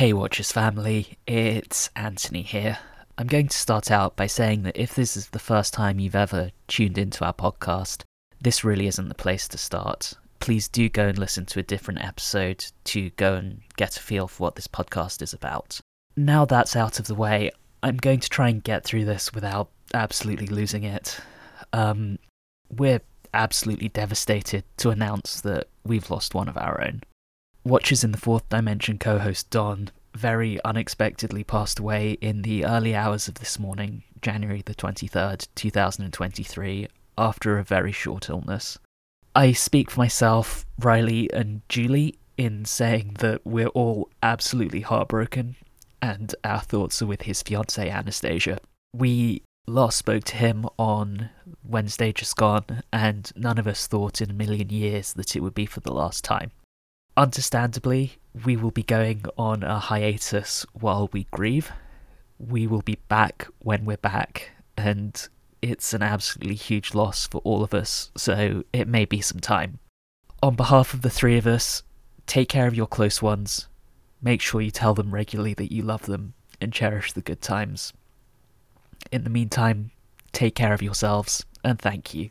Hey Watchers family, it's Anthony here. I'm going to start out by saying that if this is the first time you've ever tuned into our podcast, this really isn't the place to start. Please do go and listen to a different episode to go and get a feel for what this podcast is about. Now that's out of the way, I'm going to try and get through this without absolutely losing it. Um, we're absolutely devastated to announce that we've lost one of our own. Watchers in the Fourth Dimension co host Don very unexpectedly passed away in the early hours of this morning, January the 23rd, 2023, after a very short illness. I speak for myself, Riley, and Julie in saying that we're all absolutely heartbroken, and our thoughts are with his fiancée Anastasia. We last spoke to him on Wednesday just gone, and none of us thought in a million years that it would be for the last time. Understandably, we will be going on a hiatus while we grieve. We will be back when we're back, and it's an absolutely huge loss for all of us, so it may be some time. On behalf of the three of us, take care of your close ones. Make sure you tell them regularly that you love them and cherish the good times. In the meantime, take care of yourselves, and thank you.